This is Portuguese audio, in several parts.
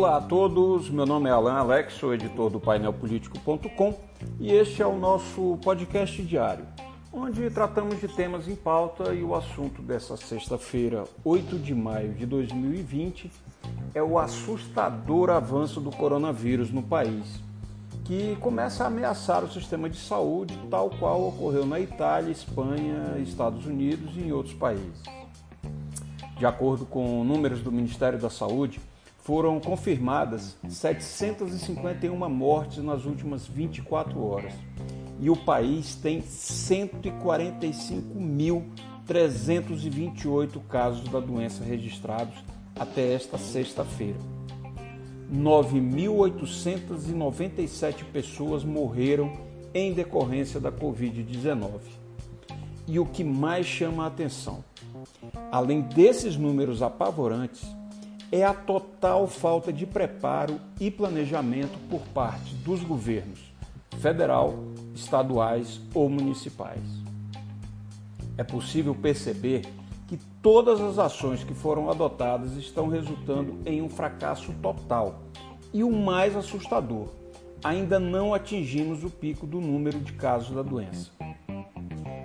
Olá a todos, meu nome é Alan Alex, sou editor do painelpolitico.com e este é o nosso podcast diário, onde tratamos de temas em pauta e o assunto dessa sexta-feira, 8 de maio de 2020, é o assustador avanço do coronavírus no país, que começa a ameaçar o sistema de saúde, tal qual ocorreu na Itália, Espanha, Estados Unidos e em outros países. De acordo com números do Ministério da Saúde, foram confirmadas 751 mortes nas últimas 24 horas. E o país tem 145.328 casos da doença registrados até esta sexta-feira. 9.897 pessoas morreram em decorrência da Covid-19. E o que mais chama a atenção, além desses números apavorantes, é a total falta de preparo e planejamento por parte dos governos federal, estaduais ou municipais. É possível perceber que todas as ações que foram adotadas estão resultando em um fracasso total. E o mais assustador, ainda não atingimos o pico do número de casos da doença.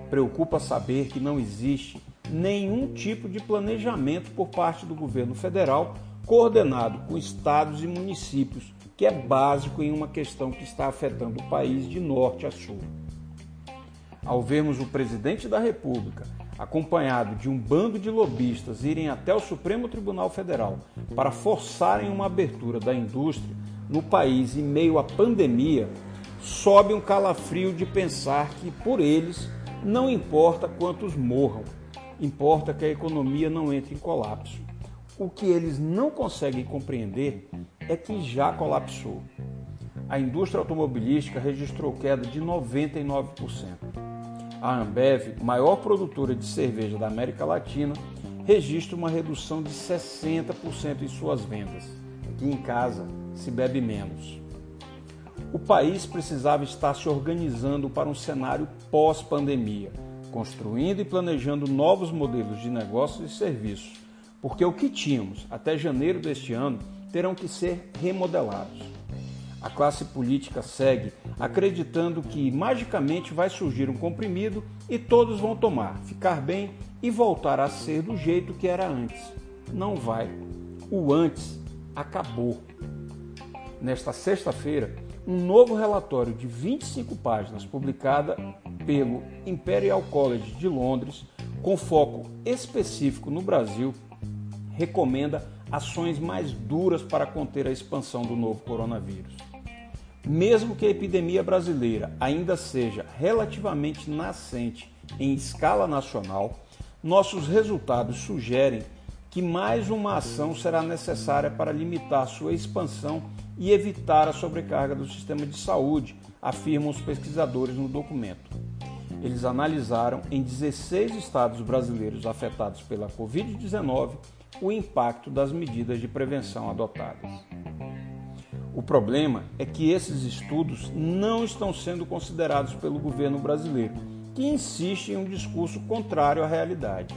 Preocupa saber que não existe nenhum tipo de planejamento por parte do governo federal coordenado com estados e municípios, que é básico em uma questão que está afetando o país de norte a sul. Ao vermos o presidente da República, acompanhado de um bando de lobistas, irem até o Supremo Tribunal Federal para forçarem uma abertura da indústria no país em meio à pandemia, sobe um calafrio de pensar que, por eles, não importa quantos morram, Importa que a economia não entre em colapso. O que eles não conseguem compreender é que já colapsou. A indústria automobilística registrou queda de 99%. A Ambev, maior produtora de cerveja da América Latina, registra uma redução de 60% em suas vendas. Aqui em casa se bebe menos. O país precisava estar se organizando para um cenário pós-pandemia construindo e planejando novos modelos de negócios e serviços, porque o que tínhamos até janeiro deste ano terão que ser remodelados. A classe política segue acreditando que magicamente vai surgir um comprimido e todos vão tomar, ficar bem e voltar a ser do jeito que era antes. Não vai. O antes acabou. Nesta sexta-feira, um novo relatório de 25 páginas, publicada pelo Imperial College de Londres, com foco específico no Brasil, recomenda ações mais duras para conter a expansão do novo coronavírus. Mesmo que a epidemia brasileira ainda seja relativamente nascente em escala nacional, nossos resultados sugerem que mais uma ação será necessária para limitar sua expansão e evitar a sobrecarga do sistema de saúde, afirmam os pesquisadores no documento. Eles analisaram em 16 estados brasileiros afetados pela Covid-19 o impacto das medidas de prevenção adotadas. O problema é que esses estudos não estão sendo considerados pelo governo brasileiro, que insiste em um discurso contrário à realidade.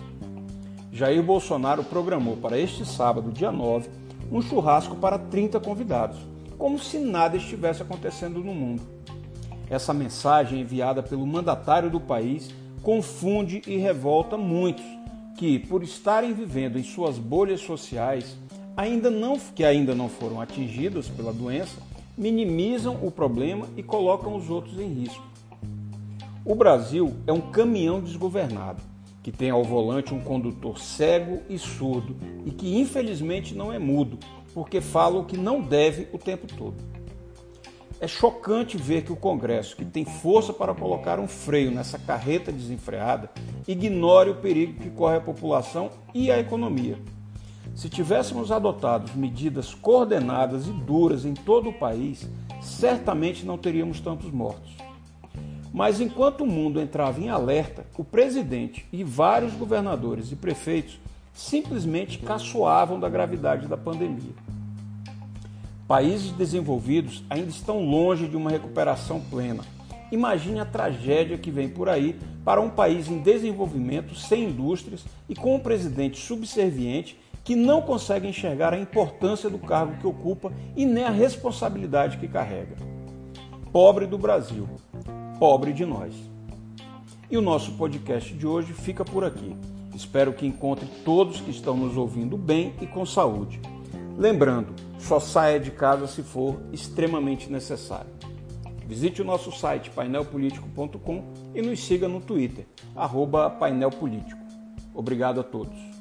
Jair Bolsonaro programou para este sábado, dia 9, um churrasco para 30 convidados, como se nada estivesse acontecendo no mundo. Essa mensagem enviada pelo mandatário do país confunde e revolta muitos que, por estarem vivendo em suas bolhas sociais, ainda não, que ainda não foram atingidas pela doença, minimizam o problema e colocam os outros em risco. O Brasil é um caminhão desgovernado que tem ao volante um condutor cego e surdo e que infelizmente não é mudo, porque fala o que não deve o tempo todo. É chocante ver que o Congresso, que tem força para colocar um freio nessa carreta desenfreada, ignore o perigo que corre a população e a economia. Se tivéssemos adotado medidas coordenadas e duras em todo o país, certamente não teríamos tantos mortos. Mas enquanto o mundo entrava em alerta, o presidente e vários governadores e prefeitos simplesmente caçoavam da gravidade da pandemia. Países desenvolvidos ainda estão longe de uma recuperação plena. Imagine a tragédia que vem por aí para um país em desenvolvimento, sem indústrias e com um presidente subserviente que não consegue enxergar a importância do cargo que ocupa e nem a responsabilidade que carrega. Pobre do Brasil, pobre de nós. E o nosso podcast de hoje fica por aqui. Espero que encontre todos que estão nos ouvindo bem e com saúde. Lembrando, só saia de casa se for extremamente necessário. Visite o nosso site painelpolitico.com e nos siga no Twitter, arroba painelpolitico. Obrigado a todos.